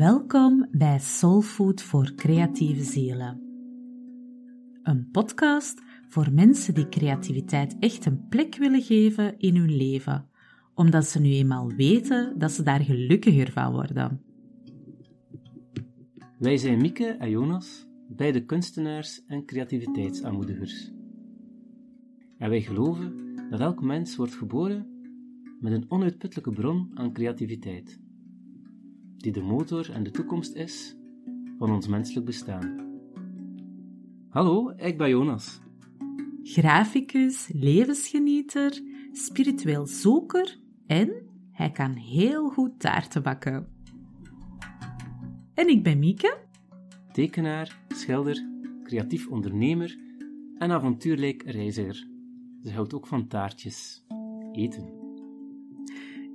Welkom bij Soulfood voor creatieve zielen. Een podcast voor mensen die creativiteit echt een plek willen geven in hun leven, omdat ze nu eenmaal weten dat ze daar gelukkiger van worden. Wij zijn Mieke en Jonas, beide kunstenaars en creativiteitsaanmoedigers. En wij geloven dat elk mens wordt geboren met een onuitputtelijke bron aan creativiteit die de motor en de toekomst is van ons menselijk bestaan. Hallo, ik ben Jonas. Graficus, levensgenieter, spiritueel zoeker en hij kan heel goed taarten bakken. En ik ben Mieke. Tekenaar, schilder, creatief ondernemer en avontuurlijk reiziger. Ze houdt ook van taartjes. Eten.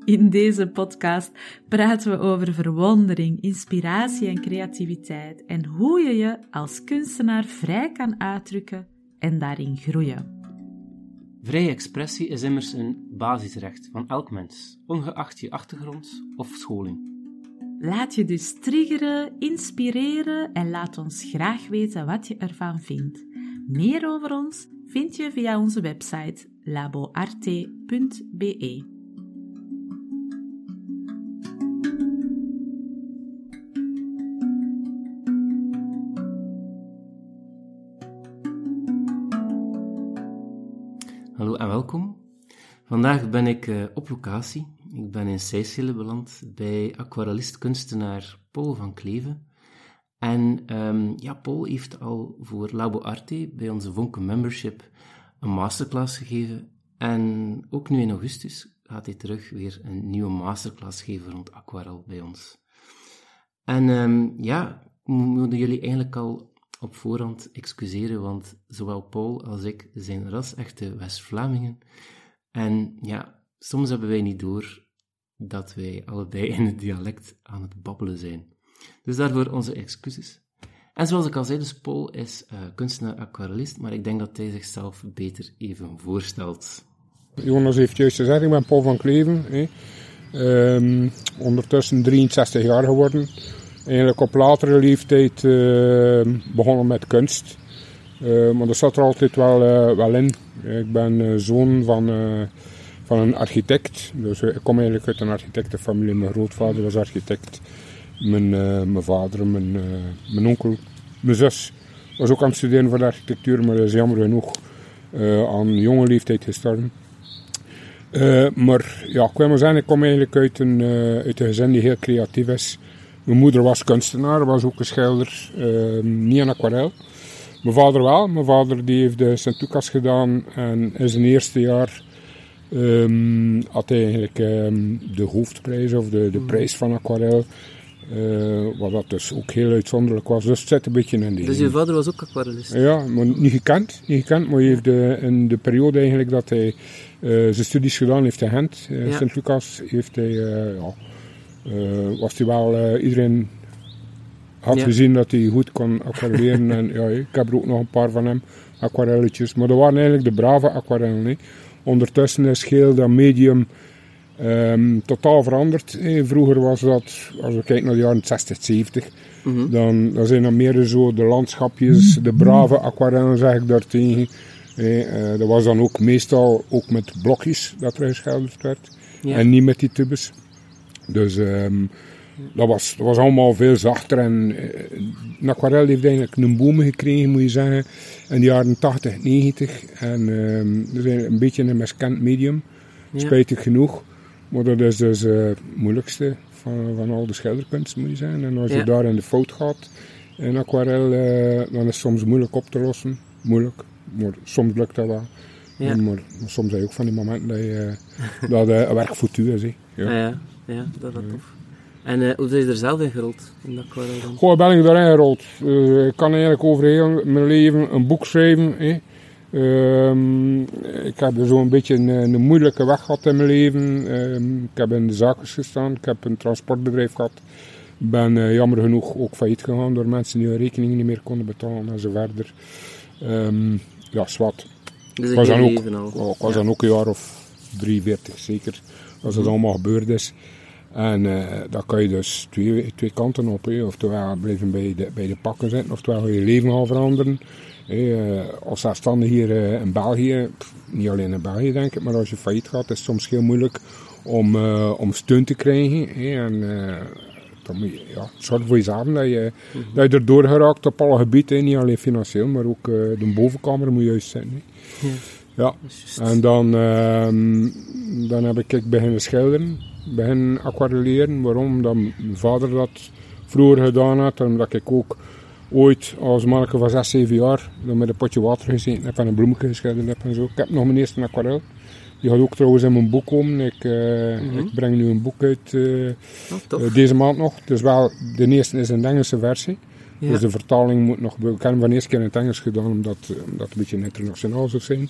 In deze podcast praten we over verwondering, inspiratie en creativiteit en hoe je je als kunstenaar vrij kan uitdrukken en daarin groeien. Vrije expressie is immers een basisrecht van elk mens, ongeacht je achtergrond of scholing. Laat je dus triggeren, inspireren en laat ons graag weten wat je ervan vindt. Meer over ons vind je via onze website laboarte.be. Vandaag ben ik uh, op locatie. Ik ben in Seysselen beland bij aquarellist-kunstenaar Paul van Kleven. En um, ja, Paul heeft al voor Labo Arte bij onze Vonke Membership een masterclass gegeven. En ook nu in augustus gaat hij terug weer een nieuwe masterclass geven rond aquarel bij ons. En um, ja, moeten jullie eigenlijk al op voorhand excuseren, want zowel Paul als ik zijn ras-echte West-Vlamingen. En ja, soms hebben wij niet door dat wij allebei in het dialect aan het babbelen zijn. Dus daarvoor onze excuses. En zoals ik al zei, dus Paul is uh, kunstenaar-aquarellist, maar ik denk dat hij zichzelf beter even voorstelt. Jonas heeft juist gezegd, ik ben Paul van Kleven. Um, ondertussen 63 jaar geworden eigenlijk op latere leeftijd uh, begonnen met kunst. Uh, maar dat zat er altijd wel, uh, wel in. Ik ben zoon van, van een architect. Dus ik kom eigenlijk uit een architectenfamilie. Mijn grootvader was architect. Mijn, mijn vader, mijn, mijn onkel, mijn zus was ook aan het studeren voor de architectuur, maar is jammer genoeg aan jonge leeftijd gestorven. maar ja, ik wil maar zeggen, ik kom eigenlijk uit een, uit een gezin die heel creatief is. Mijn moeder was kunstenaar, was ook een schilder, niet een aquarel. Mijn vader wel. Mijn vader die heeft de Sint-Lucas gedaan en in zijn eerste jaar um, had hij eigenlijk um, de hoofdprijs of de, de prijs van aquarel. Uh, wat dat dus ook heel uitzonderlijk was. Dus het zit een beetje in die. Dus je vader was ook aquarellist? Ja, maar niet gekend. Niet gekend maar hij heeft de, in de periode eigenlijk dat hij uh, zijn studies gedaan heeft in Gent, uh, ja. Sint-Lucas, heeft hij ja, was hij wel, iedereen had ja. gezien dat hij goed kon aquarelleren. en ja, ik heb er ook nog een paar van hem, aquarelletjes. Maar dat waren eigenlijk de brave aquarellen. Ondertussen is geel dat medium um, totaal veranderd. Vroeger was dat, als we kijken naar de jaren 60, 70, mm -hmm. dan, dan zijn er meer zo de landschapjes, de brave aquarellen zeg ik daartegen. Uh, dat was dan ook meestal ook met blokjes dat er geschilderd werd. Ja. En niet met die tubes. Dus um, dat, was, dat was allemaal veel zachter. En uh, aquarel heeft eigenlijk een boom gekregen, moet je zeggen, in de jaren 80, 90. En dat is een beetje een miskend medium, ja. spijtig genoeg. Maar dat is dus uh, het moeilijkste van, van al de schilderkunst, moet je zeggen. En als je ja. daar in de fout gaat in aquarel, uh, dan is het soms moeilijk op te lossen. Moeilijk, maar soms lukt dat wel. Ja. Maar, maar, soms heb je ook van die momenten dat, je, dat uh, werk voor is. Ja. ja. Ja, dat is tof. En uh, hoe is je er zelf in gerold? In dat dan? Goh, ben ik erin gerold. Uh, ik kan eigenlijk over heel mijn leven een boek schrijven. Um, ik heb zo'n beetje een, een, moeilijke weg gehad in mijn leven. Um, ik heb in de zaken gestaan, ik heb een transportbedrijf gehad. Ik ben uh, jammer genoeg ook failliet gegaan door mensen die hun rekeningen niet meer konden betalen en zo verder. Um, ja, zwart. Dus ik was, dan ook, al. Oh, ik was ja. dan ook een jaar of 43 zeker, als het allemaal gebeurd is. En uh, daar kan je dus twee, twee kanten op. Hè. Oftewel blijven bij de, bij de pakken zitten, oftewel je leven gaan veranderen. Uh, als zelfstandig hier uh, in België, niet alleen in België denk ik, maar als je failliet gaat, is het soms heel moeilijk om, om steun te krijgen. Hè. En dan moet je ja, zorg voor jezelf dat je, mm -hmm. dat je erdoor geraakt op alle gebieden. Niet alleen financieel, maar ook de bovenkamer moet juist zijn. Hè. Ja. Ja, en dan, uh, dan heb ik beginnen schilderen, beginnen aquarelleren. Waarom? Omdat mijn vader dat vroeger gedaan had. En omdat ik ook ooit als manneke van 6, 7 jaar dan met een potje water gezeten heb en een bloemetje geschilderd heb en zo. Ik heb nog mijn eerste aquarel. Die gaat ook trouwens in mijn boek komen. Ik, uh, mm -hmm. ik breng nu een boek uit uh, oh, deze maand nog. Dus wel, de eerste is een Engelse versie. Ja. Dus de vertaling moet nog... Ik heb hem van eerst keer in het Engels gedaan, omdat, omdat het een beetje internationaal zou zijn.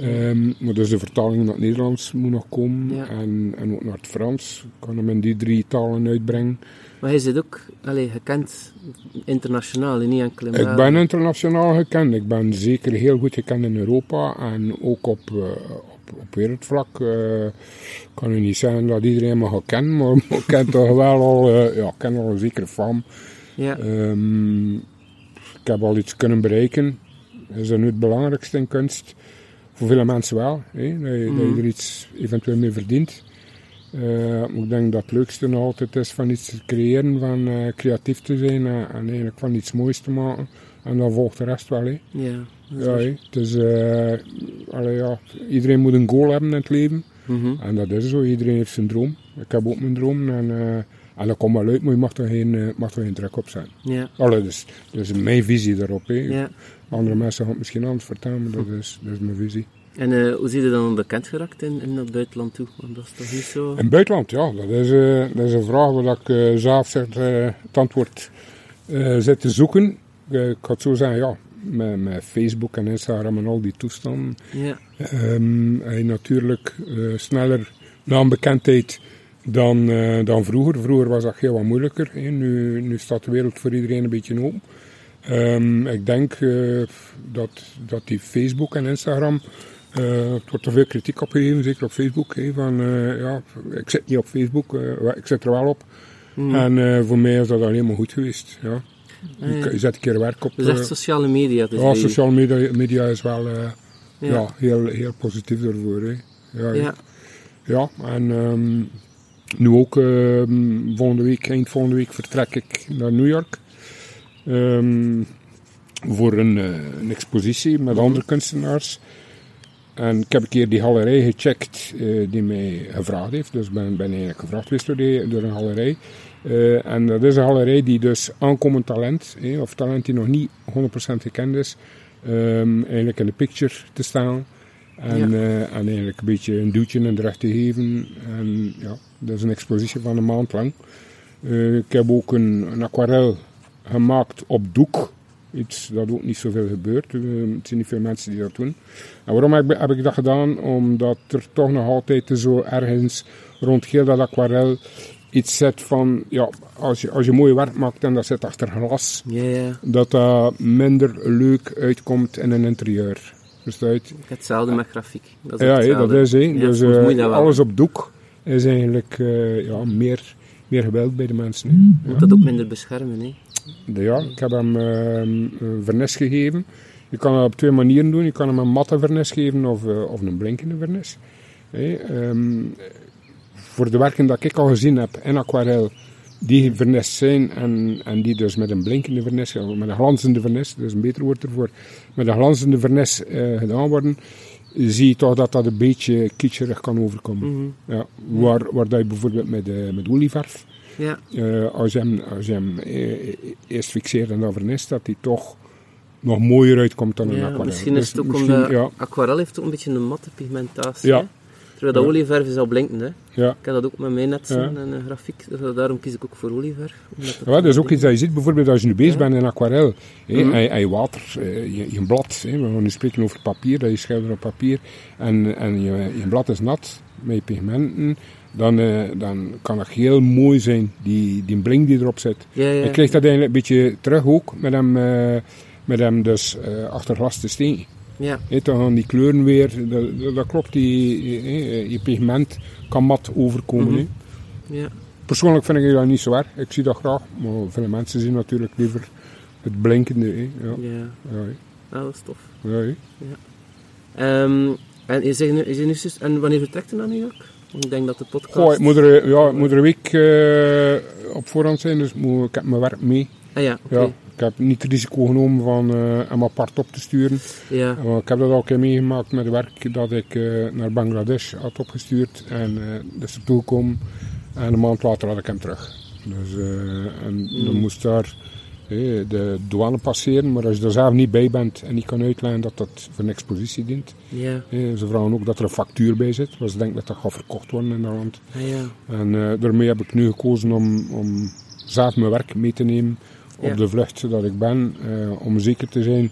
Um, maar dus de vertaling naar het Nederlands moet nog komen. Ja. En, en ook naar het Frans. Ik kan hem in die drie talen uitbrengen. Maar hij zit ook allez, gekend internationaal, niet enkel in Ik ben internationaal gekend. Ik ben zeker heel goed gekend in Europa. En ook op, uh, op, op wereldvlak. Uh, ik kan u niet zeggen dat iedereen me gaat kennen. Maar ik ken toch wel al, uh, ja, ken al een zekere faam. Ja. Um, ik heb al iets kunnen bereiken. Dat is nu het belangrijkste in kunst. Voor veel mensen wel. Hè? Dat, je, mm. dat je er iets eventueel mee verdient. Uh, ik denk dat het leukste nog altijd is van iets te creëren, van uh, creatief te zijn en, en, eigenlijk van iets moois te maken. En dan volgt de rest wel. Hè. Ja, ja. Dus, uh, allee, ja, iedereen moet een goal hebben in het leven. Mm -hmm. En dat is zo, iedereen heeft zijn droom. Ik heb ook mijn droom. En, en dat komt wel uit, maar je mag er geen, mag er geen druk op zijn. Ja. Allee, dus, dus mijn visie daarop. Ja. Andere mensen gaan het misschien anders vertellen, maar dat is, dat is mijn visie. En uh, hoe zie je dan bekend geraakt in, in het buitenland toe? Want dat is toch niet zo... In het buitenland, ja. Dat is, uh, dat is een vraag waar ik uh, zelf zeg, het antwoord zit te zoeken. ik had zo zeggen, ja, met, met, Facebook en Instagram en al die toestanden. Ja. Um, hij natuurlijk sneller naambekendheid dan, dan vroeger. Vroeger was dat heel wat moeilijker. Hè. Nu, nu staat de wereld voor iedereen een beetje open. Um, ik denk uh, dat, dat die Facebook en Instagram, uh, het wordt er veel kritiek op gegeven, zeker op Facebook. Hè, van, ja, ik zit niet op Facebook, ik zit er wel op. Mm. En voor mij is dat alleen maar goed geweest. Ja. Je, je zet een keer werk op. Dus echt sociale media. Dus ja, sociale media, media is wel ja. ja. heel, heel positief daarvoor. Ja, ja. ja, en um, nu ook um, volgende week, eind volgende week vertrek ik naar New York. Um, voor een, uh, een, expositie met andere kunstenaars. En ik heb een keer die galerij gecheckt uh, die mij gevraagd heeft. Dus ben, ben eigenlijk gevraagd geweest door, door een galerij. Uh, en dat is een galerij die dus aankomend talent, eh, of talent die nog niet 100% gekend is, um, eigenlijk in de picture te staan. En, ja. en eigenlijk een beetje een duwtje in de rug te geven. En ja, dat is een expositie van een maand lang. ik heb ook een, een aquarel gemaakt op doek. Iets dat ook niet zoveel gebeurt. Uh, het zijn niet veel mensen die dat doen. En waarom heb ik, heb ik dat gedaan? Omdat er toch nog altijd zo ergens rond heel dat aquarel iets zit van, ja, als je, als je mooi werk maakt en dat zit achter glas, yeah. dat dat minder leuk uitkomt in een interieur. Dus uit, hetzelfde met grafiek. Dat is ja, dat is het. Ja, dus uh, alles op doek is eigenlijk uh, ja, meer, meer geweld bij de mensen. Je moet dat ook minder beschermen. Hè? Ja, ik heb hem uh, vernis gegeven. Je kan het op twee manieren doen. Je kan hem een matte vernis geven of, uh, of een blinkende vernis. Hey, um, voor de werken dat ik al gezien heb in aquarel, die vernis zijn en, en die dus met een blinkende vernis, met een glanzende vernis, dat is een beter woord ervoor, met een glanzende vernis uh, gedaan worden, zie je toch dat dat een beetje kitscherig kan overkomen. Mm -hmm. ja, waar, waar dat je bijvoorbeeld met, uh, met olieverf ja. Uh, als je hem, als je hem eerst fixeert en dan vernist, dat hij toch nog mooier uitkomt dan ja, een aquarel. Misschien is het ook dus omdat ja. aquarel heeft ook een beetje een matte pigmentatie. Ja. Terwijl dat olieverf is al blinkend. Hè. Ja. Ik heb dat ook met mijn net en een grafiek. Dus daarom kies ik ook voor olieverf. Ja, dat is ook iets dat je ziet, bijvoorbeeld als je nu bezig bent in aquarel. Hè, mm -hmm. je, water, je, je blad, hè, we gaan nu spreken over papier, dat je schildert op papier. En, en je, je blad is nat met je pigmenten dan, uh, dan kan het heel mooi zijn, die, die bling die erop zit. Ja, ja. Ik krijg dat eigenlijk een beetje terug ook, met hem, uh, met hem dus uh, achter glas te steken. Ja. He, dan gaan die kleuren weer, dat, dat klopt, die, je pigment kan mat overkomen. Mm -hmm. Ja. persoonlijk vind ik dat niet zo erg. Ik zie dat graag. Maar veel mensen zien natuurlijk liever het blinkende. Ja. Ja, Ja. Ah, dat is tof. ja, hè. Ehm, en, is nu, is hij nu, en wanneer vertrekt hij naar New York? Ik denk dat de podcast... Goh, ik moet er, ja, ik moet er een week eh, op voorhand zijn, dus ik moet- ik heb mijn werk mee. Ah ja. Ja, ik heb niet het risico genomen van eh, hem apart op te sturen. Ja. Uh, ik heb dat al een keer meegemaakt met werk dat ik eh, naar Bangladesh had opgestuurd. En dat is ertoe gekomen. En een maand later had ik hem terug. Dus, eh, en dan Mm. moest daar de douane passeren. Maar als je er zelf niet bij bent en niet kan uitleggen dat dat voor een expositie dient. Ja, ze vragen ook dat er een factuur bij zit. Want ze denken dat dat gaat verkocht worden in dat land. ah, ja. En daarmee heb ik nu gekozen om, om zelf mijn werk mee te nemen op de vlucht dat ik ben. eh, om zeker te zijn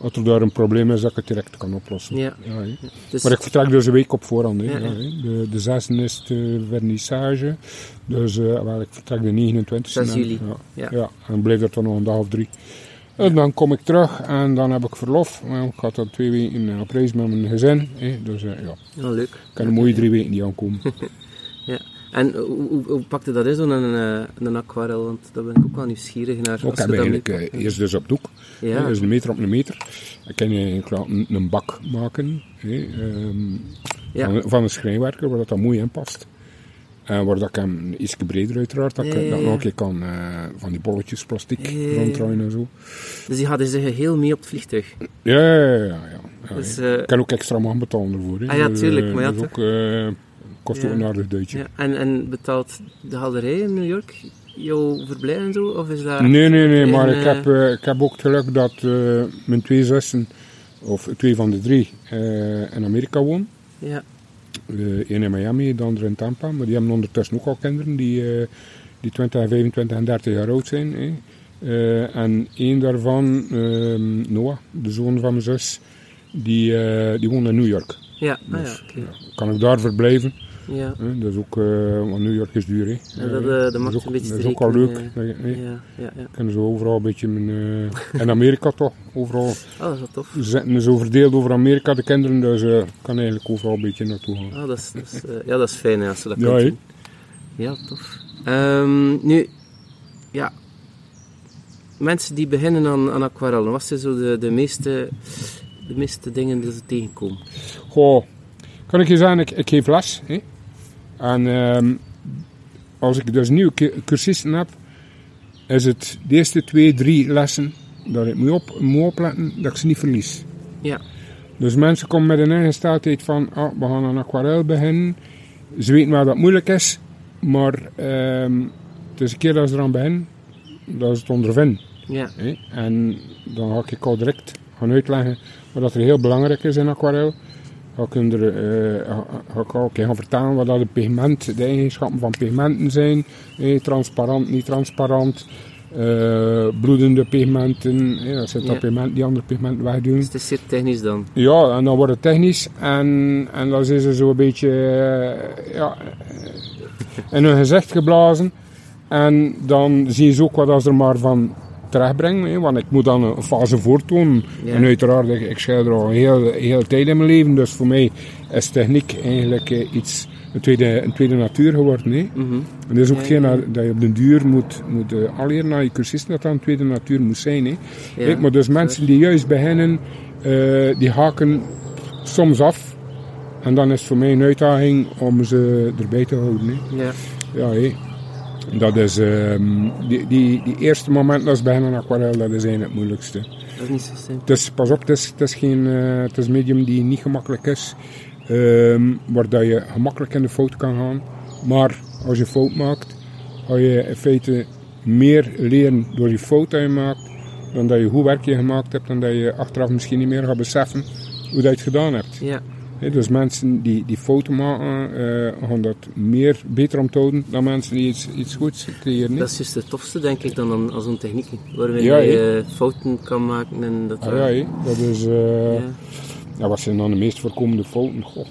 dat er daar een probleem is dat ik het direct kan oplossen. Ja. Dus, Maar ik vertrek dus een week op voorhand. Hè. Ja, Ja. De, de zesde is de vernissage. Dus wel, ik vertrek de 29 6 juli. Ja, Ja. en blijf er dan nog een dag of drie. En dan kom ik terug en dan heb ik verlof. Ik ga dan twee weken op reis met mijn gezin. Dus eh, ja, ik ja, leuk. kan een mooie drie weken niet aankomen. En hoe, pakte dat in, zo'n een, een aquarel? Want daar ben ik ook wel nieuwsgierig naar. ik heb eigenlijk eh, eerst dus op doek. Ja. Hè, dus een meter op een meter. Ik kan je een, een bak maken. Hè, ehm, Ja. van, van een schrijnwerker, waar dat dan mooi in past. En waar dat ik hem iets breder uiteraard, dat ik Ja, nog een keer kan eh, van die bolletjes plastic ronddraaien en zo. Dus die hadden zich heel mee op het vliegtuig. Ja, ja, ja. Dus, eh, ik kan ook extra man betalen ervoor. Hè. Ah ja, tuurlijk, eh, maar ja, dat is ook, eh, kost een aardig duitje. ja. en, en betaalt de galderij in New York jouw verblijf en zo? Of is dat... Nee, nee, nee, maar ik eh, heb, eh, ik heb ook het geluk dat eh, mijn twee zussen, of twee van de drie, in Amerika wonen. Ja, een in Miami, de andere in Tampa. Maar die hebben ondertussen ook al kinderen die, die 20, 25 en 30 jaar oud zijn. Hè. En één daarvan, ehm, Noah, de zoon van mijn zus, die, die woont in New York. ja, ah, ja, Dus, ja, kan ik daar verblijven. Ja. Dat is ook, eh, want New York is duur. Hè. En dat, Eh, eh, dat is maakt ook, een beetje dat is ook al leuk. Dat je- hè. Ja, ja, ja. Kunnen ze overal een beetje mijn, eh, in Amerika toch, overal Oh, dat is wel tof. ze zitten zo verdeeld over Amerika, de kinderen, dus eh kan eigenlijk overal een beetje naartoe gaan. Oh, dat is, dat is, eh, ja, dat is fijn hè, als ze dat Ja, doen. Ja, tof. Ehm, nu, ja, mensen die beginnen aan, aan aquarellen, wat zijn zo de, de, meeste, de meeste dingen die ze tegenkomen? Goh, kan ik je zeggen, ik, ik geef les. Hè? En ehm, als ik dus nieuwe cu- cursisten heb, is het de eerste twee, drie lessen dat ik moet, op, moet opletten dat ik ze niet verlies. Ja, Dus mensen komen met een ingesteldheid van, ah, we gaan aan aquarel beginnen. Ze weten wel dat moeilijk is, maar ehm, het is een keer dat ze eraan beginnen, dat ze het ondervinden. ja? En dan ga ik al direct gaan uitleggen wat dat er heel belangrijk is in aquarel. Ga ik, er, eh, ga- ga ik ook gaan vertellen wat dat de pigment, de eigenschappen van pigmenten zijn. hè, transparant, niet transparant. eh, bloedende pigmenten. dat zijn Ja. dat pigmenten die andere pigmenten wegdoen. dus het is zeer technisch dan. Ja, en dan wordt het technisch. En, en dan zijn ze zo een beetje eh, ja, eh, in hun gezicht geblazen. En dan zien ze ook wat als er maar van terechtbrengen. Want ik moet dan een fase voortonen. Ja. En uiteraard, ik, ik schilder al heel, heel tijd in mijn leven. Dus voor mij is techniek eigenlijk eh, iets, een tweede, een tweede natuur geworden. Hè. Mhm. En dat is ook hetgeen ja, ja. dat- je op den duur moet, moet uh, aanleren naar je cursisten, dat dat een tweede natuur moet zijn. Hè. Kijk, maar dus mensen die juist beginnen, eh, die haken soms af. En dan is het voor mij een uitdaging om ze erbij te houden. Hè. Ja, Ja, hé. Dat is, ehm, die, die, die eerste moment dat ze beginnen aan aquarel, dat is eigenlijk het moeilijkste. dat is niet zo simpel. Het is, pas op, het is, het is geen eh, het is een medium die niet gemakkelijk is. ehm, waar dat je gemakkelijk in de fout kan gaan. Maar als je fout maakt, ga je in feite meer leren door die fout die je maakt. Dan dat je goed werkje gemaakt hebt. En dat je achteraf misschien niet meer gaat beseffen hoe dat je het gedaan hebt. Ja, Dus mensen die, die fouten maken, eh, gaan dat meer beter onthouden dan mensen die iets, iets goeds creëren. dat is juist het tofste denk ik dan aan, aan zo'n techniek. Waarmee Ja, je fouten kan maken en dat... Ah, ja, dat is... eh, ja. Ja, wat zijn dan de meest voorkomende fouten? Goh.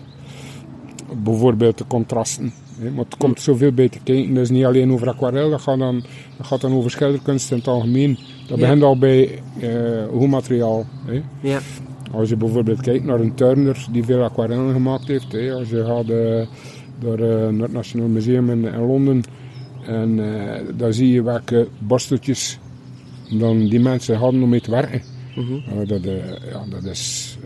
Bijvoorbeeld de contrasten. Hè. Maar het komt zoveel bij te kijken. Dat is niet alleen over aquarel, dat gaat dan, dat gaat dan over schilderkunst in het algemeen. Dat Ja. begint al bij eh hoe materiaal. Ja, Als je bijvoorbeeld kijkt naar een Turner die veel aquarellen gemaakt heeft. Hè. Als je gaat eh, door, eh, naar het Nationaal Museum in, in Londen, En eh, dan zie je welke borsteltjes dan die mensen hadden om mee te werken. Mhm. Dat, ja, dat is...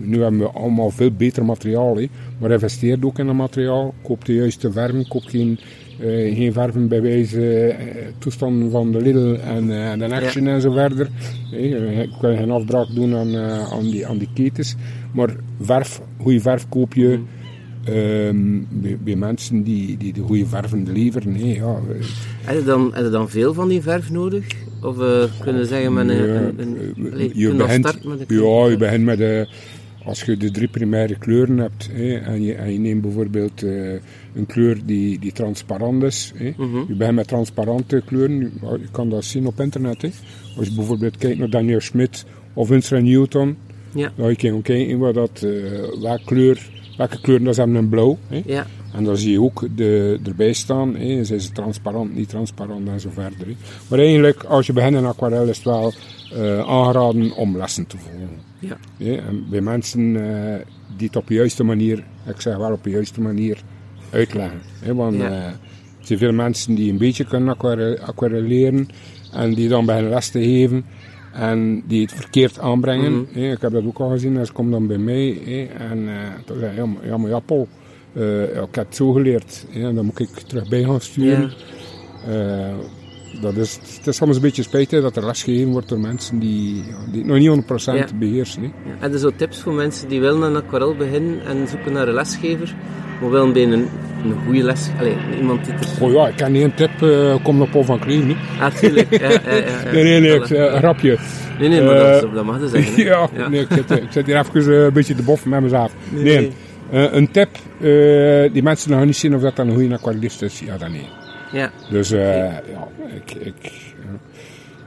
Nu hebben we allemaal veel beter materiaal. Hè. Maar investeer ook in dat materiaal. Koop de juiste verven. Koop geen, geen verven bij wijze eh, toestanden van de Lidl en eh, de Action en zo verder. Je kan geen afbraak doen aan, eh, aan, die, aan die ketens. Maar verf, goede verf koop je ehm, bij, bij mensen die, die de goede verven leveren. Hè. Ja, Heb je, dan, heb je dan veel van die verf nodig? Of eh, kunnen we zeggen met een... Ja, een, eh, je begint- starten met een Ja, je begint met als je de drie primaire kleuren hebt hè, en, je, en je neemt bijvoorbeeld eh, een kleur die, die transparant is. Hè. Mhm. Je begint met transparante kleuren, je, je kan dat zien op internet. Hè. Als je bijvoorbeeld kijkt naar Daniel Schmidt of Winston Newton, Ja. dan kan je kijken wat dat, eh, welke, kleur, welke kleuren dat ze hebben in blauw. Hè. Ja, En dan zie je ook de, erbij staan, hè, zijn ze transparant, niet transparant en zo verder. Maar eigenlijk, als je begint in aquarel, is het wel eh, aangeraden om lessen te volgen. ja. En bij mensen eh, die het op de juiste manier, ik zeg wel op de juiste manier, uitleggen. Hè. Want Ja. eh, er zijn veel mensen die een beetje kunnen aquare- aquarelleren en die dan beginnen les te geven. En die het verkeerd aanbrengen. Mhm. hè. Ik heb dat ook al gezien. Ze komen dan bij mij. hè. En dan zeg ik, ja, maar, ja, maar ja, Paul, ja, ik heb het zo geleerd. hè. En dan moet ik terug bij gaan sturen. Ja. Dat is, het is soms een beetje spijtig dat er les gegeven wordt door mensen die, die het nog niet 100% Ja. beheersen. hè. Ja. Heb je zo tips voor mensen die willen aan aquarel beginnen en zoeken naar een lesgever, maar willen bij een, een goede les... Allee, iemand die er... Oh ja, ik ken één tip, eh kom op Paul van Kleven. hè. Ah, tuurlijk. Ja. Nee, nee, nee, ik, eh, een grapje. Nee, nee, maar Eh, dat, dat mag je zeggen. ja. Nee, ik, zit, ik zit hier even een beetje te boffen met mezelf. Nee, Nee, nee. een tip, die mensen gaan niet zien of dat dan een goede aquarellist is. Ja, dan nee. Ja, Dus eh, ja, ik, ik, ja.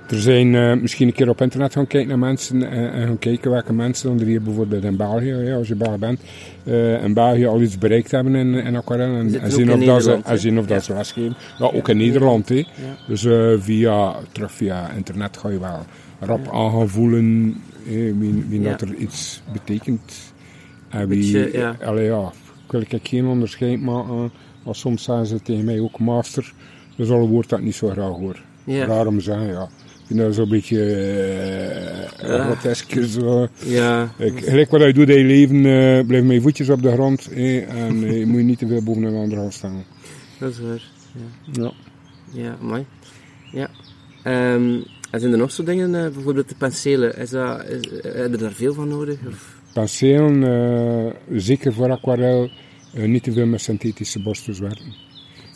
er zijn eh, misschien een keer op internet gaan kijken naar mensen en, en gaan kijken welke mensen, onder hier bijvoorbeeld in België, ja, als je Belg bent, eh, in België al iets bereikt hebben in, in aquarel en, zien of, dat ze, en zien of dat ze lesgeven. Ja, ook in Nederland. Hè. Dus eh, via, terug via internet ga je wel rap aan gaan voelen wie, wie dat er iets betekent. En wie, Beetje, ja. allee, ja, wil ik geen onderscheid maken. Als soms zeggen ze tegen mij ook master. Dat is al een woord dat niet zo graag hoor. Ja. Raar om te zeggen, ja. Ik vind dat zo'n beetje eh Ja. grotesk. Zo. ja. Ik, gelijk wat je doet in je leven, eh blijf met je voetjes op de grond. en eh, je moet niet te veel boven een ander gaan staan. dat is waar. Ja, Ja. ja mooi. Ja. En zijn er nog zo dingen, eh, bijvoorbeeld de penselen, is dat, is, heb je daar veel van nodig? Of? Penselen, eh, zeker voor aquarel, eh, niet te veel met synthetische borstels werken.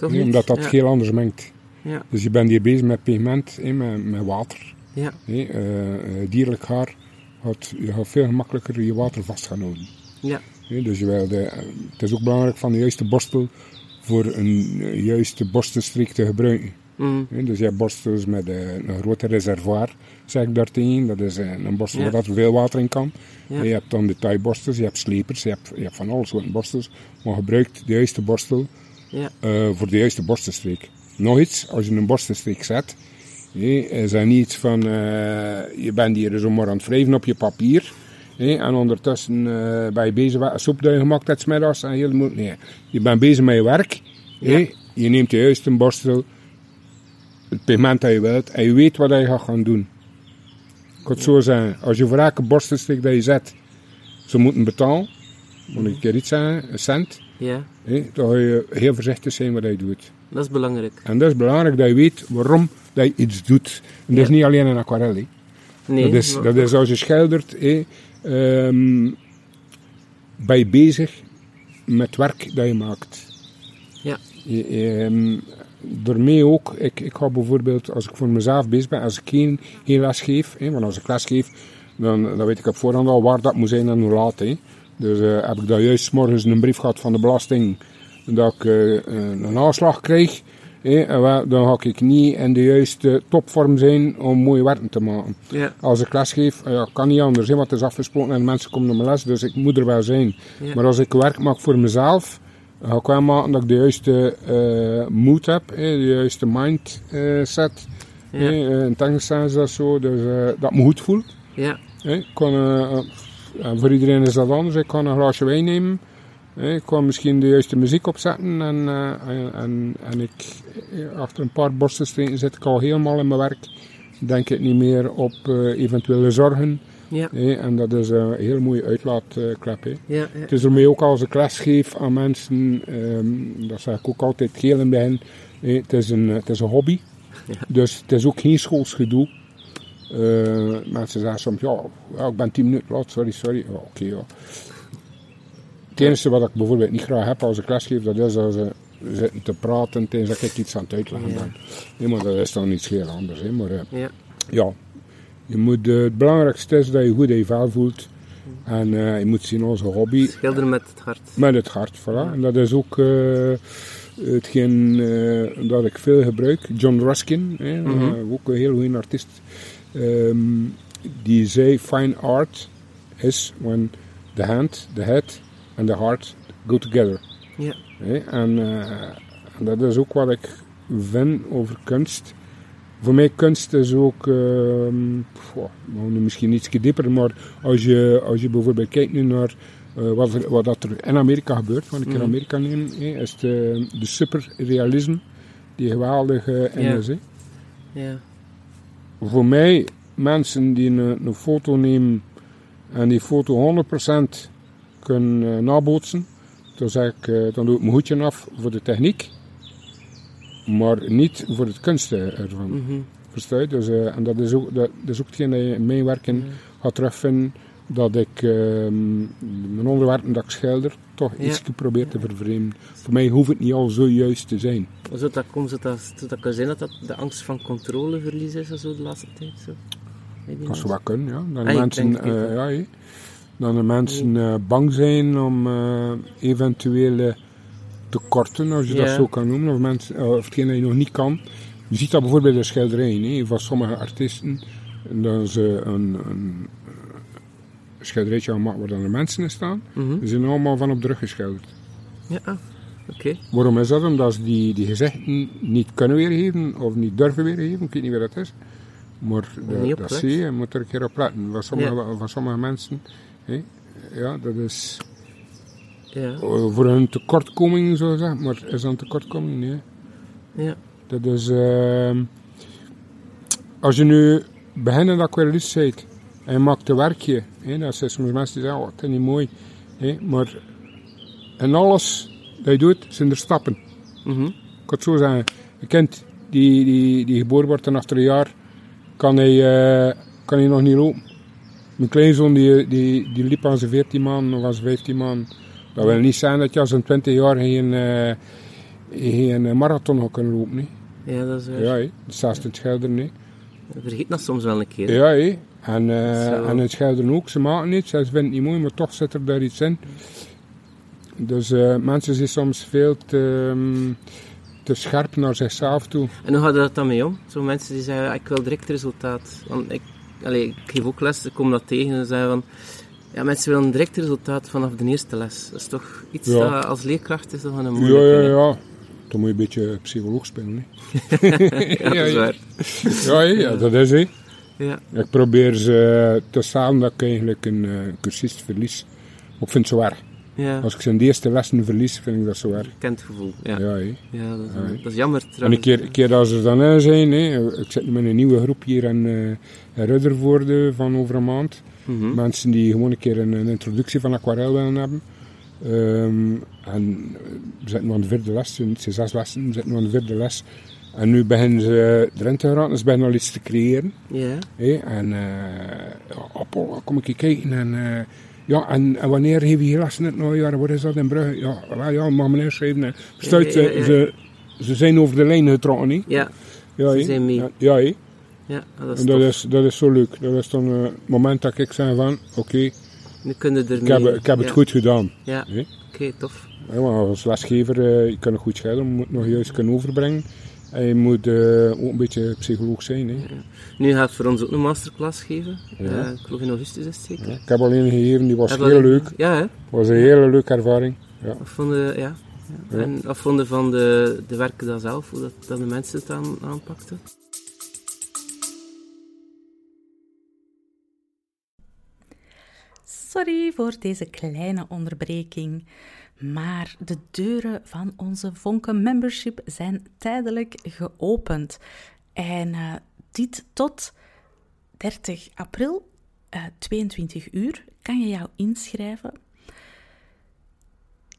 Nee, omdat dat ja. heel anders mengt. Ja, Dus je bent hier bezig met pigment, met, met water. ja. Eh, eh, dierlijk haar gaat, je gaat veel gemakkelijker je water vast gaan houden. ja. Dus je wil de, eh, het is ook belangrijk van de juiste borstel voor een eh, juiste borstelstreek te gebruiken. mm. Dus je hebt borstels met eh, een grote reservoir, zeg ik daartegen. Dat is eh, een borstel Ja. waar er veel water in kan. Ja. Je hebt dan detailborstels, je hebt slepers, je hebt, je hebt van alle soorten borstels. Maar gebruik de juiste borstel ja, eh, voor de juiste borstenstreek. Nog iets, als je een borstenstreek zet, is dat niet van, eh, je bent hier zomaar aan het wrijven op je papier, en ondertussen eh, ben je bezig met een soep dat je gemaakt hebt en heel moeilijk. Nee, je bent bezig met je werk, je neemt de juiste borstel, het pigment dat je wilt, en je weet wat je gaat gaan doen. Ik kan het zo zeggen, als je voor elke borstenstreek dat je zet, ze moeten betalen, moet ik een keer iets zeggen, een cent, ja, Hé, dan ga je heel voorzichtig zijn wat je doet. dat is belangrijk. En dat is belangrijk dat je weet waarom dat je iets doet. En dat is niet alleen een aquarel. Nee, dat, is, dat is als je schildert, hé, ehm, ben je bezig met werk dat je maakt. Ja. Je, ehm, daarmee ook, ik, ik ga bijvoorbeeld, als ik voor mezelf bezig ben, als ik geen, geen les geef, hè, want als ik les geef, dan, dan weet ik op voorhand al waar dat moet zijn en hoe laat. Hè. Dus eh, heb ik dan juist morgens een brief gehad van de belasting dat ik eh, een een aanslag krijg, hè, dan ga ik niet in de juiste topvorm zijn om mooie werken te maken. Ja, Als ik les geef, eh, ja, kan niet anders, hè, want het is afgesproken en mensen komen naar mijn les, dus ik moet er wel zijn. Ja. Maar als ik werk maak voor mezelf, ik wel maken dat ik de juiste eh moed heb, de juiste mindset. Ja. Eh, in Engels ze dat zo, dus eh, dat me goed voelt. ja, kan, eh, eh, voor iedereen is dat anders, ik kan een glaasje wijn nemen Ik kwam misschien de juiste muziek opzetten en, uh, en, en, ik, achter een paar borstenstreken zit ik al helemaal in mijn werk. Denk ik niet meer op uh, eventuele zorgen. Ja. en dat is een heel mooie uitlaatklep. Ja, ja. Het is ermee ook als ik les geef aan mensen, um, dat zeg ik ook altijd heel in het is een, het is een hobby. Ja. Dus het is ook geen schoolsgedoe. Uh, mensen zeggen soms, ja, ja, ik ben tien minuten laat, sorry, sorry. Ja, oké, ja. Het enige wat ik bijvoorbeeld niet graag heb als ik lesgeef, dat is als ze zitten te praten tijdens dat ik iets aan het uitleggen ben. Nee, maar dat is dan iets heel anders. Hè. Maar uh, ja. Je moet, uh, het belangrijkste is dat je goed in je vel voelt. En uh, je moet zien als een hobby. Schilderen met het hart. Met het hart, voilà. Ja. En dat is ook hetgeen dat ik veel gebruik. John Ruskin, mm -hmm. ook een heel goede artiest. Um, die zei, fine art is when the hand, the head en de heart go together. Ja. en, uh, en, dat is ook wat ik vind over kunst. Voor mij kunst is ook, uh, nu misschien iets dieper, maar als je, als je bijvoorbeeld kijkt nu naar uh, wat, wat dat er in Amerika gebeurt, wat ik in mhm. Amerika neem, is de, de superrealisme, die geweldige uh, is. Ja. Voor mij, mensen die een, een foto nemen en die foto 100% kunnen uh, nabootsen. Dan, zeg ik, uh, dan doe ik mijn hoedje af voor de techniek, maar niet voor het kunsten ervan. Mm -hmm. Versta je? Dus, uh, en dat is ook, dat, dat is ook hetgeen dat je in mijn werken mm -hmm. gaat terugvinden, dat ik ehm, mijn onderwerpen dat ik schilder toch ja. iets probeer te vervreemden. Voor mij hoeft het niet al zo juist te zijn. Zou dat, komt, zou dat, zou dat kunnen zijn dat dat de angst van controleverlies is zo de laatste tijd? Zo? Dat zou wel kunnen, ja. Dan ah, mensen, ja, dat de mensen uh, bang zijn om uh, eventuele tekorten, als je dat zo kan noemen, of, mensen, uh, of hetgeen dat je nog niet kan. Je ziet dat bijvoorbeeld in schilderijen hè, van sommige artiesten. Dat ze een, een schilderijtje gaan maken waar dan de mensen in staan. Mm -hmm. Die zijn allemaal van op de rug geschilderd. Ja, ah, oké. Waarom is dat? Omdat ze die, die gezichten niet kunnen weergeven of niet durven weergeven. Ik weet niet wat dat is. Maar dat, dat zie je, je moet er een keer op letten. Van sommige, ja. van sommige mensen ja, dat is ja. voor een tekortkoming, zo zeg maar. Is dat een tekortkoming? Nee. Ja. Dat is... Uh, als je nu beginnend aquarellist bent en je maakt een werkje, hè, dat zijn soms mensen die zeggen, oh, dat is niet mooi. Hè, maar en alles dat je doet, zijn er stappen. Mm -hmm. Ik kan het zo zeggen. Een kind die, die, die geboren wordt en achter een jaar kan hij, uh, kan hij nog niet lopen. Mijn kleinzoon die, die, die liep aan zijn 14 man of aan zijn 15 man. Dat wil niet zijn dat je als een 20 jaar geen, uh, geen marathon had kunnen lopen. Ja, dat is waar. Ja, dat staat het Schelder niet. vergeet dat soms wel een keer. Ja. En, uh, en het Schelder ook. Ze maken niet, ze vinden het niet mooi, maar toch zit er daar iets in. Dus uh, mensen zijn soms veel te, um, te scherp naar zichzelf toe. En hoe gaat dat dan mee om? Zo mensen die zeggen, ik wil direct resultaat. Want ik Allee, ik geef ook les, ik kom dat tegen en zeggen van... Ja, mensen willen direct resultaat vanaf de eerste les. Dat is toch iets ja. dat als leerkracht is dat een moeilijke... Ja, ja, ja. Dan moet je een beetje psycholoog spelen, ja, dat is waar. Ja, ja, dat is het. Ja. Ik probeer ze te staan dat ik eigenlijk een uh, cursist verlies. ik vind het zo erg. Ja. Als ik zijn eerste lessen verlies, vind ik dat zo erg. Kent gevoel, ja. Ja, ja, dat, is, dat is jammer trouwens. En een keer, een keer als ze dan in zijn, hè, ik zit met een nieuwe groep hier in, uh, in Ruddervoorde van over een maand. Mm -hmm. Mensen die gewoon een keer een, een introductie van aquarel willen hebben. Um, en we zitten nu aan de vierde les, het zijn zes lessen, we zitten nu aan de vierde les. En nu beginnen ze erin te geraken, ze beginnen al iets te creëren. Ja. Hey, en uh, ja, Appel, kom ik kijken en... Uh, ja, en, en wanneer geef je hier lessen het jaar? Wat is dat in Brugge? Ja, ja, ja mag meneer schrijven. Verstuit, ja, ja, ja. Ze, ze zijn over de lijn getrokken, niet? Ja, ja ze zijn mee. Ja, ja, ja dat is en dat is, dat is zo leuk. Dat is dan het moment dat ik zeg van, oké, okay, nu kunnen er ik heb, ik heb het goed gedaan. Ja, oké, okay, tof. Ja, als lesgever, uh, je kan het goed schrijven, moet nog juist kunnen overbrengen. En je moet uh, ook een beetje psycholoog zijn. Hè. Ja. Nu gaat voor ons ook een masterclass geven. Ja. Uh, ik geloof in augustus is het zeker. Ja, ik heb alleen gegeven, die was heel alleen... leuk. Ja, hè? was een hele leuke ervaring. Ja. Ja. En wat vonden van de, de werken dan zelf, hoe dat, dat de mensen het aan, aanpakten? Sorry voor deze kleine onderbreking. Maar de deuren van onze Vonken Membership zijn tijdelijk geopend. En uh, dit tot 30 april, uh, 22 uur, kan je jou inschrijven.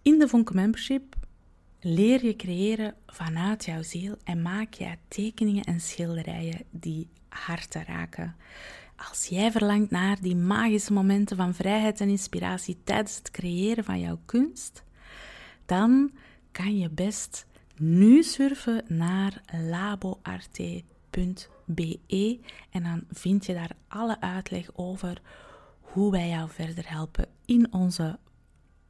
In de Vonken Membership leer je creëren vanuit jouw ziel en maak je tekeningen en schilderijen die harten raken. Als jij verlangt naar die magische momenten van vrijheid en inspiratie tijdens het creëren van jouw kunst, dan kan je best nu surfen naar laboarte.be en dan vind je daar alle uitleg over hoe wij jou verder helpen in onze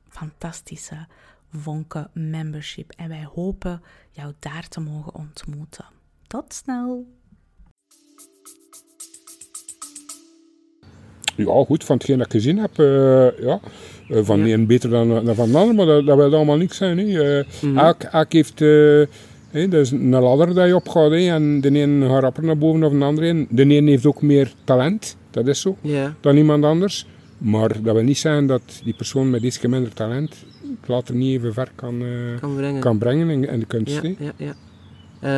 fantastische Vonke membership. En wij hopen jou daar te mogen ontmoeten. Tot snel! Ja, goed, van hetgeen dat ik gezien heb, uh, ja, uh, van ja. een beter dan, dan van de ander, maar dat, dat wil allemaal niks zijn. Hè. Mm -hmm. elk, elk heeft, hey, dat is een ladder dat je opgaat, hè, en de een gaat rapper naar boven of de andere. De een heeft ook meer talent, dat is zo, dan iemand anders. Maar dat wil niet zijn dat die persoon met iets minder talent het later niet even ver kan, kan brengen, kan brengen in, in de kunst. Ja, ja, ja.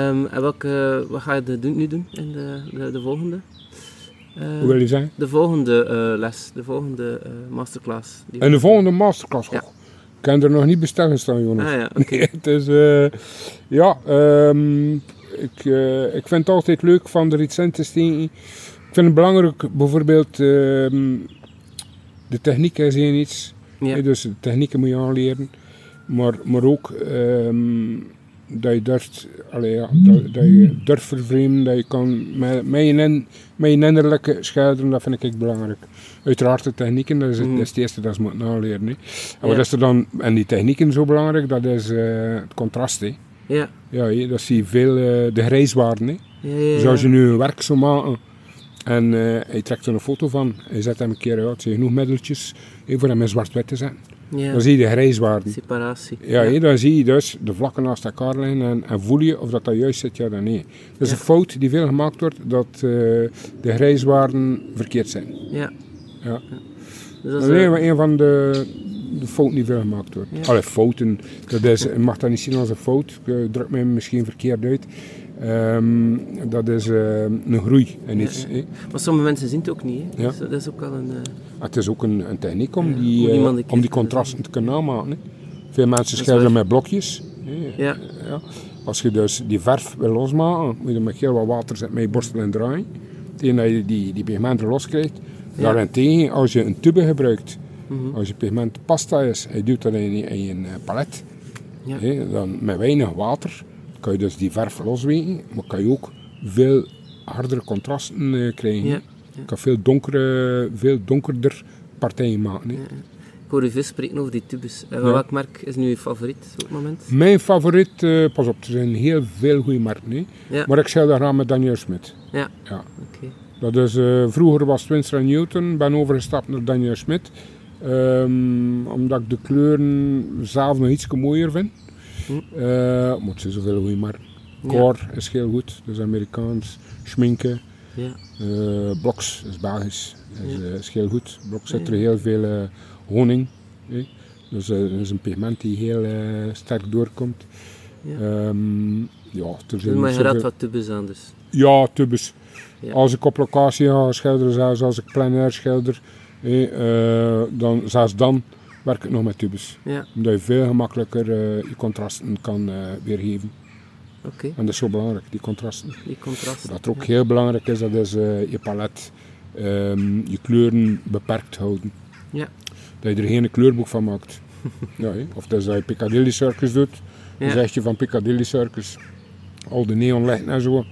Um, en welke, wat ga je de, nu doen in de, de, de volgende? Uh, Hoe wil je zeggen? De volgende uh, les, de volgende uh, masterclass. en de volgende masterclass? Ja. Ik kan er nog niet bestellen staan, Jonas. Ah, ja, okay. nee, het is, ja, um, ik, ik vind het altijd leuk van er iets in te steken. Ik vind het belangrijk, bijvoorbeeld, um, de techniek is één iets. Ja. Dus de technieken moet je aanleren. Maar, maar ook um, dat je durft, allee, ja, dat, dat, je durft vervreemden, dat je kan met, met, je, met je innerlijke schilderen, dat vind ik belangrijk. Uiteraard de technieken, dat is, het, mm. dat is het eerste dat ze moeten aanleren. Hè. En Ja. wat is er dan, en die technieken zo belangrijk, dat is uh, het contrast. Ja. Ja, dat zie je veel, uh, de grijswaarden. Ja. Dus als je nu een werk zou maken en uh, je trekt er een foto van, je zet hem een keer uit, genoeg middeltjes voor hem in zwart-wit te zetten. Ja. Dan zie je de grijswaarden. Separatie. Ja, ja. dan zie je dus de vlakken naast elkaar liggen en, en voel je of dat, dat juist zit, ja dan nee. Dat is een fout die veel gemaakt wordt, dat uh, de grijswaarden verkeerd zijn. Ja. Ja. Dus Dat is is, een, eh, een van de, de fouten die veel gemaakt wordt. Ja. Allee, fouten, dat is, je mag dat niet zien als een fout, ik uh, druk mij misschien verkeerd uit. Um, dat is uh, een groei in iets. Ja, maar sommige mensen zien het ook niet. Hè. Ja. Dus dat is ook wel een... eh, Het is ook een, een techniek om die, eh, om die kist- contrasten te kunnen namaken. Hè. Veel mensen schilderen met blokjes. ja. Ja. Als je dus die verf wil losmaken, moet je met heel wat water zetten met je borstel en draaien. Tegen dat je die, die pigmenten loskrijgt. Ja. Daarentegen, als je een tube gebruikt, Mhm. als je pigment pasta is, en je doet dat in, in een eh, palet, dan met weinig water kan je dus die verf losweken, maar kan je ook veel hardere contrasten eh, krijgen. Ja. Je kan veel, donkere, veel donkerder partijen maken. hè. Ik hoor u veel spreken over die tubes. Uh, Ja. Welk merk is nu uw favoriet op het moment? Mijn favoriet, eh, pas op, er zijn heel veel goede merken. Ja. Maar ik schilder graag met Daniel Smit. Ja. Ja. Dat is, eh, vroeger was het Winsor Newton, ben overgestapt naar Daniel Smit. Ehm, omdat ik de kleuren zelf nog iets mooier vind. Maar het zijn zoveel merken. Ja. Core is heel goed, dat is Amerikaans. Schminken, Ja. eh Bloks is Belgisch, is, Ja. eh, is heel goed. Bloks zit er heel veel honing. Dus dat is een pigment die heel sterk doorkomt. Ja. Ehm, ja, er Dus zijn maar je zoveel- wat tubes aan dus. ja, tubes. Ja. Als ik op locatie ga schilderen, zelfs als ik plein air schilder, eh, dan, zelfs dan werk ik nog met tubes. Ja. Omdat je veel gemakkelijker eh, je contrasten kan eh, weergeven. Oké. En dat is zo belangrijk, die contrasten. Die contrast. Wat ook heel belangrijk is, dat is eh, je palet, ehm, je kleuren beperkt houden. Ja. Dat je er geen kleurboek van maakt. ja. Of dat is dat je Piccadilly Circus doet, dan zeg je van Piccadilly Circus, al de neonlichten en zo.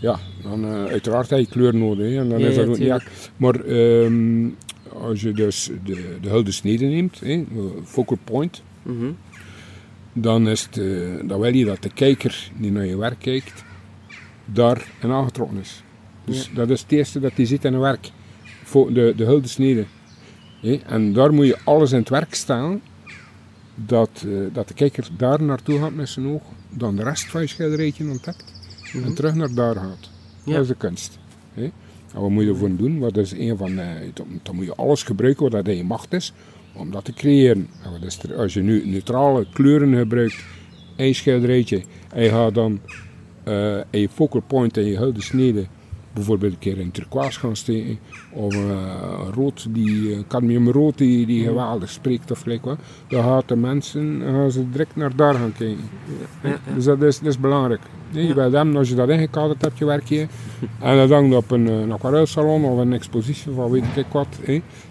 Ja, dan uiteraard heb je kleur nodig. En dan is dat ja, ook niet. Maar ehm, als je dus de, de hulde snede neemt, hè, focal point, Mhm. dan, is het, eh, dan wil je dat de kijker die naar je werk kijkt, daar in aangetrokken is. Dus dat is het eerste dat hij ziet in een werk. De, de hulde snede. En daar moet je alles in het werk staan, dat, eh, dat de kijker daar naartoe gaat met zijn oog, dan de rest van je schilderijtje ontdekt en terug naar daar gaat. Ja. Dat is de kunst. En wat moet je ervoor doen? Wat is een van de, dan, moet je alles gebruiken wat dat in je macht is, om dat te creëren. En wat is er, als je nu neutrale kleuren gebruikt, één schilderijtje, en je gaat dan uh, een focal point en je huidige snede bijvoorbeeld een keer in turquoise gaan steken. Of uh, rood, die cadmiumrood die, die geweldig spreekt of gelijk wat. Dan gaan de mensen gaan ze direct naar daar gaan kijken. Ja, ja. Dus dat is, dat is belangrijk. Nee, je hem, als je dat ingekaderd hebt, je werkje, en dat hangt op een, een aquarelsalon of een expositie van weet ik wat,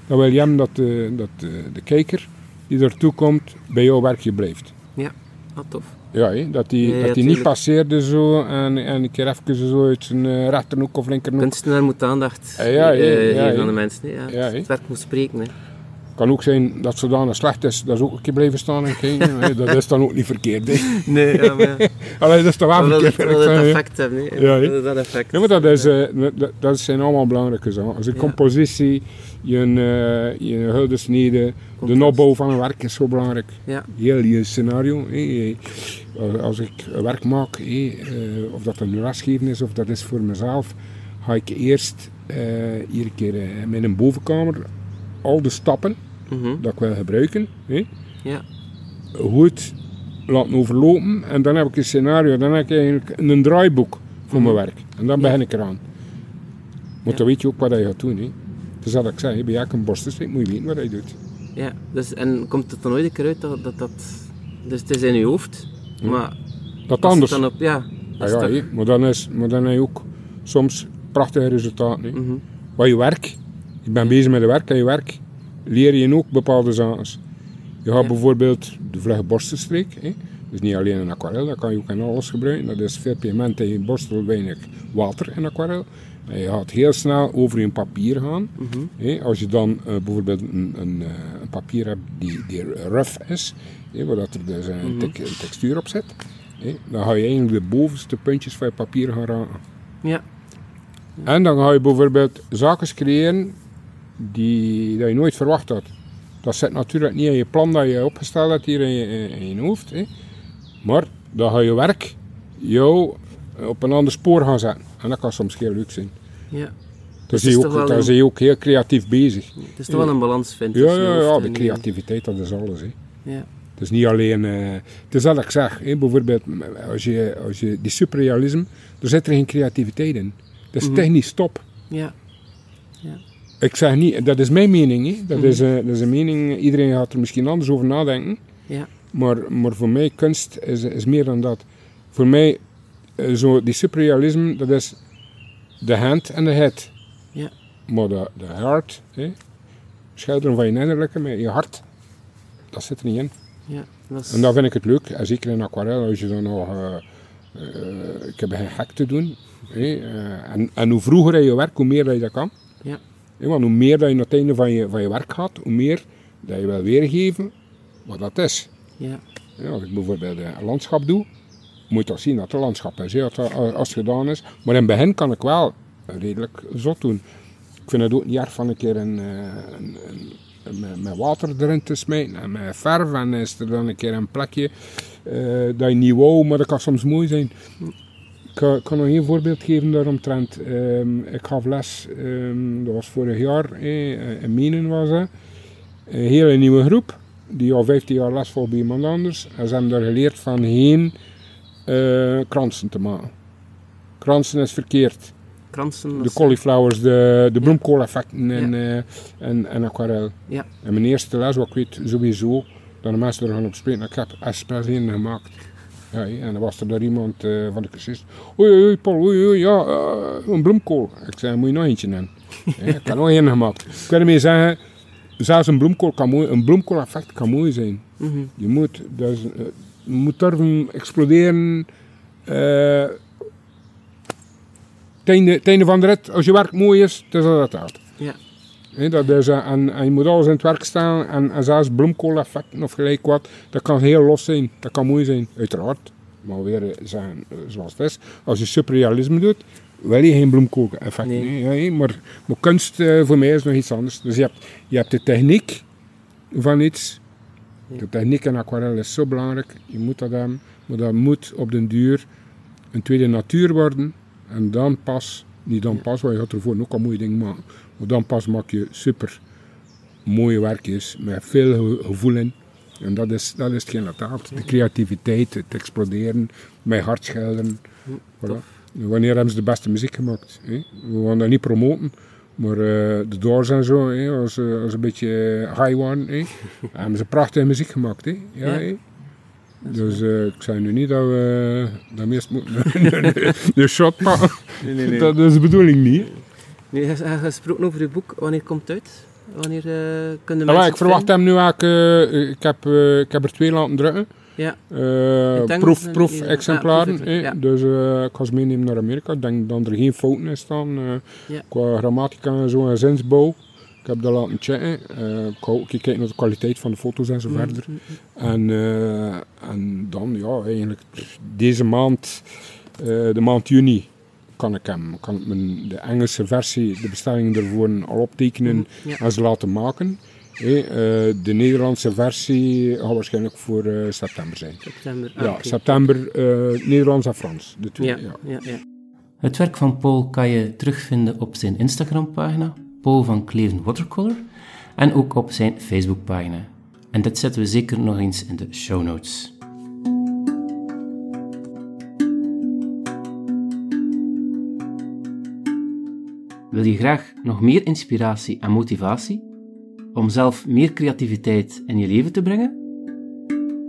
dan wil je hem dat, de, dat de, de kijker die ertoe komt bij jouw werkje blijft. Ja, wat tof. Ja, he, dat die, dat die niet passeerde zo en, en een keer even zo uit zijn uh, rechterhoek of linkerhoek. Kunstenaar moet aandacht ja, ja, uh, ja, geven aan de mensen. Ja. Ja, het werk moet spreken. Het kan ook zijn dat zodanig slecht is, dat ze ook een keer blijven staan en kijken. dat is dan ook niet verkeerd. He. Nee, ja, maar... Allee, dat is toch wel verkeerd. Dat het effect hebben. Ja, dat effect. Ja, maar dat, is, uh, dat, dat zijn allemaal belangrijke zaken. Als een compositie je, uh, je huldesnede, de opbouw van een werk is zo belangrijk. Ja. Heel je scenario. Hey, als ik werk maak, of dat een lesgeven is of dat is voor mezelf, ga ik eerst uh, iedere keer in een bovenkamer al de stappen mm -hmm. dat ik wil gebruiken, hey, ja. goed laten overlopen. En dan heb ik een scenario, dan heb ik eigenlijk een draaiboek voor mijn werk. En dan begin ik eraan. Maar ja. dan weet je ook wat je gaat doen. Hey. Dus dat ik zeg, bij elke een borstenstreek moet je weten wat hij doet. Ja, dus, en komt het dan ooit een keer uit dat, dat, dat dus het is in je hoofd, ja. maar... Dat anders. Dan op, ja, ah, ja, maar, dan is, maar dan heb je ook soms prachtige resultaten. Mm -hmm. Wat je werk, je bent bezig met je werk en je werk leer je ook bepaalde zaken. Je gaat ja. bijvoorbeeld de vlugge borstenstreek, hè. dus niet alleen een aquarel, dat kan je ook in alles gebruiken. Dat is veel pigment in je borstel, weinig water in aquarel. Je gaat heel snel over je papier gaan. Mm -hmm. als je dan uh, bijvoorbeeld een, een, uh, een, papier hebt die, die rough is, he, waar dat er dus een, mm -hmm. te een textuur op zit, dan ga je eigenlijk de bovenste puntjes van je papier gaan raken. Ja. En dan ga je bijvoorbeeld zaken creëren die dat je nooit verwacht had. Dat zit natuurlijk niet in je plan dat je opgesteld hebt hier in je, in je hoofd. Maar dan ga je werk jou op een ander spoor gaan zetten. En dat kan soms heel leuk zijn. Ja. Daar dus zie je, ook, daar een... je ook heel creatief bezig. Het is toch wel een balans, vind ik. Ja, ja, ja, de creativiteit, dat is alles. Hè. Ja. Het is niet alleen... Uh, het is dat ik zeg. Hè, bijvoorbeeld, als je, als je die superrealisme... Er zit er geen creativiteit in. Dat is mm -hmm. technisch top. Ja. Ik zeg niet... Dat is mijn mening. Hè. Dat, mm -hmm. is, uh, dat is een mening... Iedereen gaat er misschien anders over nadenken. Ja. Maar, maar voor mij, kunst is, is meer dan dat. Voor mij uh, zo, die surrealisme, dat is de hand en de head. Ja. Maar de, de hart, hè, schilderen van je innerlijke met je hart, dat zit er niet in. Ja, dat is... En dan vind ik het leuk, en zeker in aquarel, als je dan nog... Uh, uh, ik heb geen gek te doen. Hè, en, en hoe vroeger je werkt, hoe meer dat je dat kan. Ja. Want hoe meer dat je aan het einde van je, van je werk gaat, hoe meer dat je wil weergeven wat dat is. Ja. Ja, als ik bijvoorbeeld een landschap doe, moet toch zien dat het landschap is, als het gedaan is. Maar in het begin kan ik wel redelijk zot doen. Ik vind het ook niet erg van een keer een, een, een, een met, water erin te smijten en met verf. En is er dan een keer een plekje uh, dat je niet wou, maar dat kan soms mooi zijn. Ik kan, nog één voorbeeld geven daaromtrent. Um, ik gaf les, um, dat was vorig jaar, eh, in Menen was dat. Een hele nieuwe groep, die al 15 jaar les volgt bij iemand anders. En ze hebben daar geleerd van heen uh, kransen te maken. Kransen is verkeerd. Kransen de cauliflowers, de, de bloemkooleffecten en, ja. uh, en, en aquarel. Ja. En mijn eerste les, wat ik weet sowieso, dat de mensen er gaan op spreken, ik heb expres gemaakt. Ja, en dan was er daar iemand uh, van de cursist. Oei, oei, Paul, oei, oei, ja, uh, een bloemkool. Ik zei, moet je nog eentje nemen? ja, ik heb nog één gemaakt. Ik kan ermee zeggen, zelfs een bloemkool kan mooi, een bloemkooleffect kan mooi zijn. Mm -hmm. Je moet, dat is, moet durven exploderen. Uh, het einde van de rit, als je werk mooi is, het is dat het uit. He, dat is, en, en, je moet alles in het werk staan en, en zelfs bloemkooleffecten of gelijk wat, dat kan heel los zijn, dat kan mooi zijn, uiteraard. Maar weer zijn zoals het is. Als je surrealisme doet, wil je geen bloemkooleffect. Nee. nee. maar, maar kunst uh, voor mij is nog iets anders. Dus je hebt, je hebt de techniek van iets, de techniek in aquarel is zo belangrijk. Je moet dat hebben. Maar dat moet op den duur een tweede natuur worden. En dan pas, niet dan pas, want je gaat ervoor ook al mooie dingen maken. Maar dan pas maak je super mooie werk is, met veel gevoel in. En dat is, dat is hetgeen dat haalt. De creativiteit, het exploderen, met hart schelden. Voilà. Wanneer hebben ze de beste muziek gemaakt? Hè? We gaan dat niet promoten. Maar uh, de Doors en zo, hè, als, uh, als een beetje high one, hè, hebben ze prachtige muziek gemaakt. Hè? Ja, ja. Hè? Dus uh, ik zei nu niet dat we dat meest moeten de shot pakken. Nee, nee, nee. Dat is de bedoeling niet. Nee, je hebt gesproken over je boek. Wanneer komt het uit? Wanneer uh, kunnen mensen ja, Ik verwacht hem nu eigenlijk... Uh, ik, heb, uh, ik heb er twee laten drukken. Ja. Uh, proef, proef exemplaren. Ja, ja. Dus uh, ik ga ze meenemen naar Amerika. Ik denk dat er geen fouten in staan. Uh, ja. Qua grammatica en zo en zinsbouw. Ik heb dat laten checken. ik ga ook kijken naar de kwaliteit van de foto's en zo mm, verder. Mm, mm. En, en dan, ja, eigenlijk deze maand, de maand juni, kan ik hem, kan ik mijn, de Engelse versie, de bestellingen ervoor al optekenen en ze laten maken. Hey, uh, de Nederlandse versie gaat waarschijnlijk voor uh, september zijn. September, ah, ja, okay. september uh, Nederlands en Frans. De twee, ja, ja. Ja, Het werk van Paul kan je terugvinden op zijn Instagram-pagina, Paul van Kleven Watercolor, en ook op zijn Facebook-pagina. En dit zetten we zeker nog eens in de show notes. Wil je graag nog meer inspiratie en motivatie? om zelf meer creativiteit in je leven te brengen?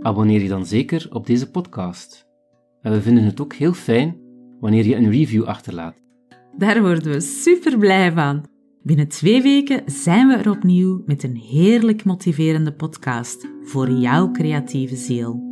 Abonneer je dan zeker op deze podcast. En we vinden het ook heel fijn wanneer je een review achterlaat. Daar worden we super blij van. Binnen twee weken zijn we er opnieuw met een heerlijk motiverende podcast voor jouw creatieve ziel.